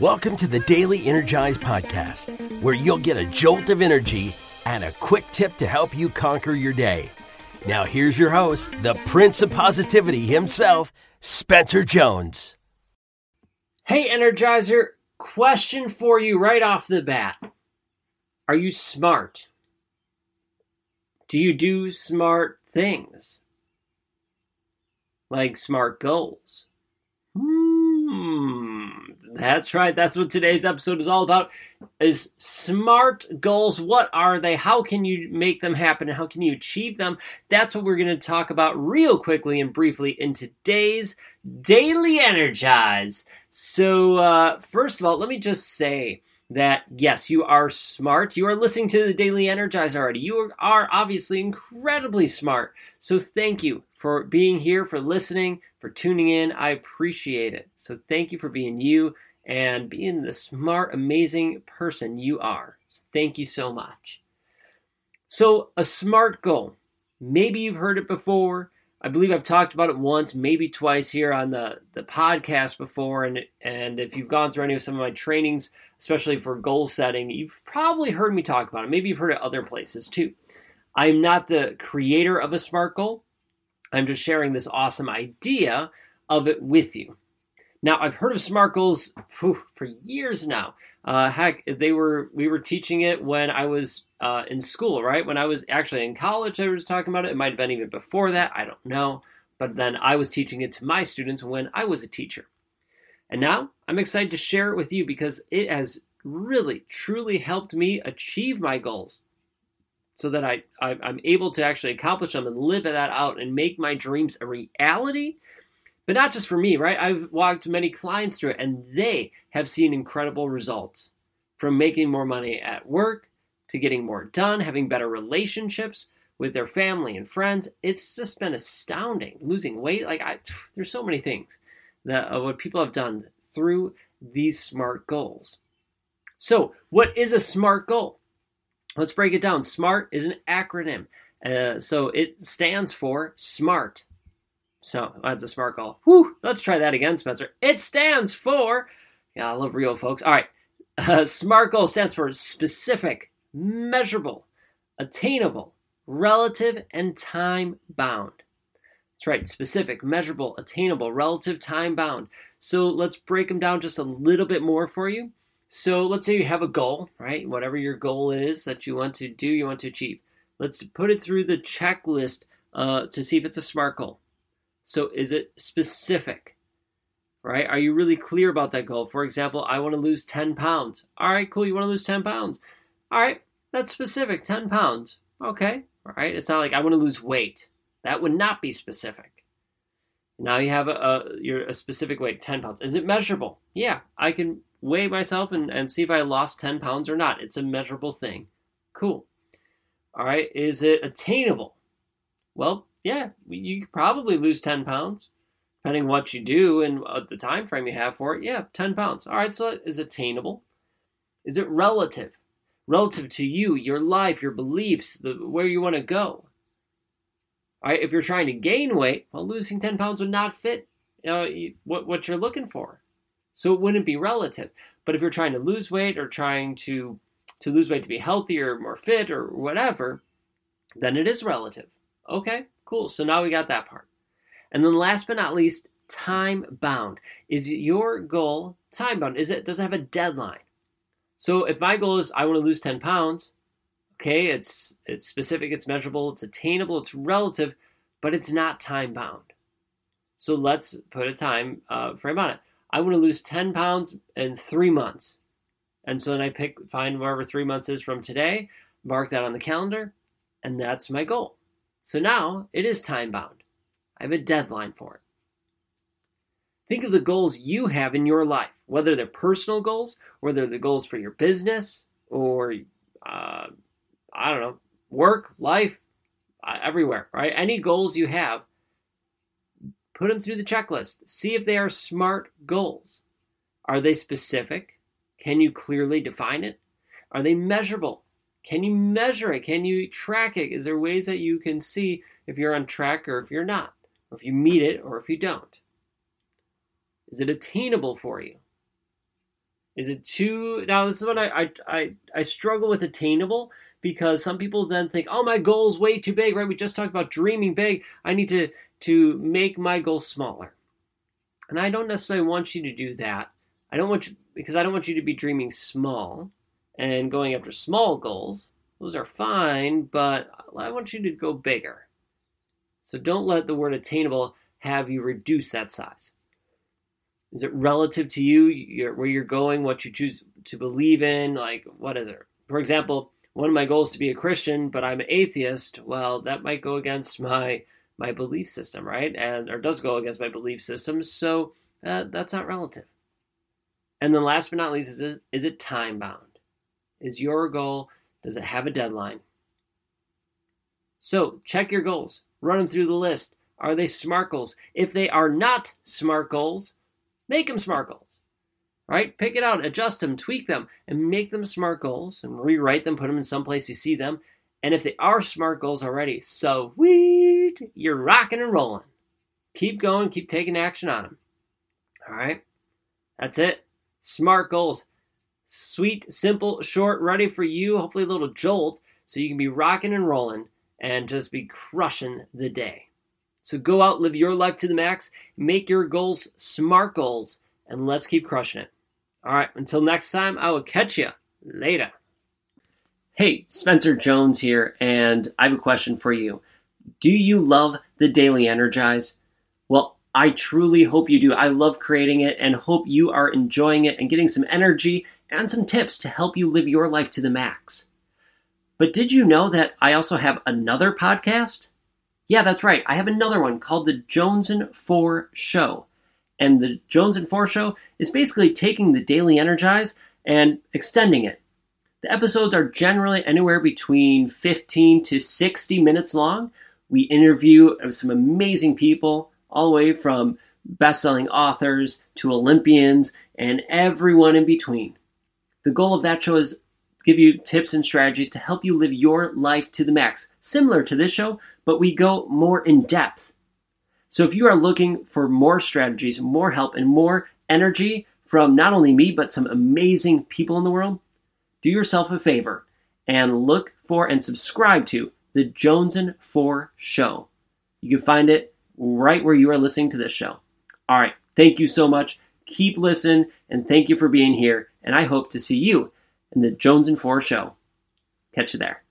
Welcome to the Daily Energize Podcast, where you'll get a jolt of energy and a quick tip to help you conquer your day. Now, here's your host, the Prince of Positivity himself, Spencer Jones. Hey, Energizer, question for you right off the bat Are you smart? Do you do smart things? Like smart goals? That's right. That's what today's episode is all about. Is smart goals. What are they? How can you make them happen and how can you achieve them? That's what we're going to talk about real quickly and briefly in today's Daily Energize. So, uh, first of all, let me just say that yes, you are smart. You are listening to the Daily Energize already. You are obviously incredibly smart. So, thank you for being here, for listening, for tuning in. I appreciate it. So, thank you for being you and being the smart, amazing person you are. Thank you so much. So, a SMART goal. Maybe you've heard it before. I believe I've talked about it once, maybe twice here on the, the podcast before. And, and if you've gone through any of some of my trainings, especially for goal setting, you've probably heard me talk about it. Maybe you've heard it other places too. I'm not the creator of a SMART goal. I'm just sharing this awesome idea of it with you. Now, I've heard of SMART goals whew, for years now. Uh, heck, they were we were teaching it when I was uh, in school, right? When I was actually in college, I was talking about it. It might have been even before that. I don't know. But then I was teaching it to my students when I was a teacher. And now I'm excited to share it with you because it has really, truly helped me achieve my goals so that I, I, am able to actually accomplish them and live that out and make my dreams a reality. But not just for me, right? I've walked many clients through it and they have seen incredible results from making more money at work to getting more done, having better relationships with their family and friends. It's just been astounding. Losing weight, like I, there's so many things that uh, what people have done through these smart goals. So, what is a smart goal? Let's break it down. SMART is an acronym. Uh, so it stands for SMART. So that's a SMART goal. Whew, let's try that again, Spencer. It stands for, yeah, I love real folks. All right. Uh, SMART goal stands for specific, measurable, attainable, relative, and time bound. That's right, specific, measurable, attainable, relative, time bound. So let's break them down just a little bit more for you. So let's say you have a goal, right? Whatever your goal is that you want to do, you want to achieve. Let's put it through the checklist uh, to see if it's a SMART goal. So is it specific? Right? Are you really clear about that goal? For example, I want to lose 10 pounds. All right, cool. You want to lose 10 pounds. All right, that's specific 10 pounds. Okay. All right. It's not like I want to lose weight. That would not be specific. Now you have a, a, your, a specific weight, 10 pounds. Is it measurable? Yeah, I can weigh myself and, and see if I lost 10 pounds or not. It's a measurable thing. Cool. All right. Is it attainable? Well, yeah, you probably lose 10 pounds depending what you do and the time frame you have for it. Yeah, 10 pounds. All right. So it is attainable. Is it relative? Relative to you, your life, your beliefs, the, where you want to go. All right. If you're trying to gain weight, well, losing 10 pounds would not fit uh, what, what you're looking for. So it wouldn't be relative. But if you're trying to lose weight or trying to to lose weight to be healthier, more fit, or whatever, then it is relative. Okay, cool. So now we got that part. And then last but not least, time bound. Is your goal time bound? Is it does it have a deadline? So if my goal is I want to lose 10 pounds, okay, it's it's specific, it's measurable, it's attainable, it's relative, but it's not time bound. So let's put a time uh, frame on it. I want to lose 10 pounds in three months. And so then I pick, find wherever three months is from today, mark that on the calendar, and that's my goal. So now it is time bound. I have a deadline for it. Think of the goals you have in your life, whether they're personal goals, whether they're the goals for your business, or uh, I don't know, work, life, uh, everywhere, right? Any goals you have, Put them through the checklist. See if they are SMART goals. Are they specific? Can you clearly define it? Are they measurable? Can you measure it? Can you track it? Is there ways that you can see if you're on track or if you're not? Or if you meet it or if you don't? Is it attainable for you? Is it too now? This is what I I I, I struggle with attainable because some people then think, oh, my goal is way too big, right? We just talked about dreaming big. I need to to make my goal smaller, and I don't necessarily want you to do that. I don't want you because I don't want you to be dreaming small and going after small goals. Those are fine, but I want you to go bigger. So don't let the word attainable have you reduce that size. Is it relative to you, your, where you're going, what you choose to believe in? Like, what is it? For example, one of my goals is to be a Christian, but I'm an atheist. Well, that might go against my my belief system, right? And or does go against my belief system. So uh, that's not relative. And then last but not least, is it, is it time bound? Is your goal does it have a deadline? So check your goals. Run them through the list. Are they SMART goals? If they are not SMART goals, make them SMART goals. Right? Pick it out, adjust them, tweak them, and make them SMART goals and rewrite them, put them in some place you see them. And if they are SMART goals already, so sweet, you're rocking and rolling. Keep going, keep taking action on them. All right? That's it. SMART goals. Sweet, simple, short, ready for you. Hopefully, a little jolt so you can be rocking and rolling and just be crushing the day. So go out, live your life to the max, make your goals smart goals, and let's keep crushing it. All right, until next time, I will catch you later. Hey, Spencer Jones here, and I have a question for you. Do you love the Daily Energize? Well, I truly hope you do. I love creating it and hope you are enjoying it and getting some energy and some tips to help you live your life to the max. But did you know that I also have another podcast? Yeah, that's right. I have another one called The Jones and 4 Show. And The Jones and 4 Show is basically taking the Daily Energize and extending it. The episodes are generally anywhere between 15 to 60 minutes long. We interview some amazing people, all the way from best selling authors to Olympians and everyone in between. The goal of that show is give you tips and strategies to help you live your life to the max, similar to this show, but we go more in depth. So if you are looking for more strategies, more help, and more energy from not only me, but some amazing people in the world, do yourself a favor and look for and subscribe to the Jones and 4 Show. You can find it right where you are listening to this show. All right, thank you so much. Keep listening, and thank you for being here. And I hope to see you in the Jones and 4 Show. Catch you there.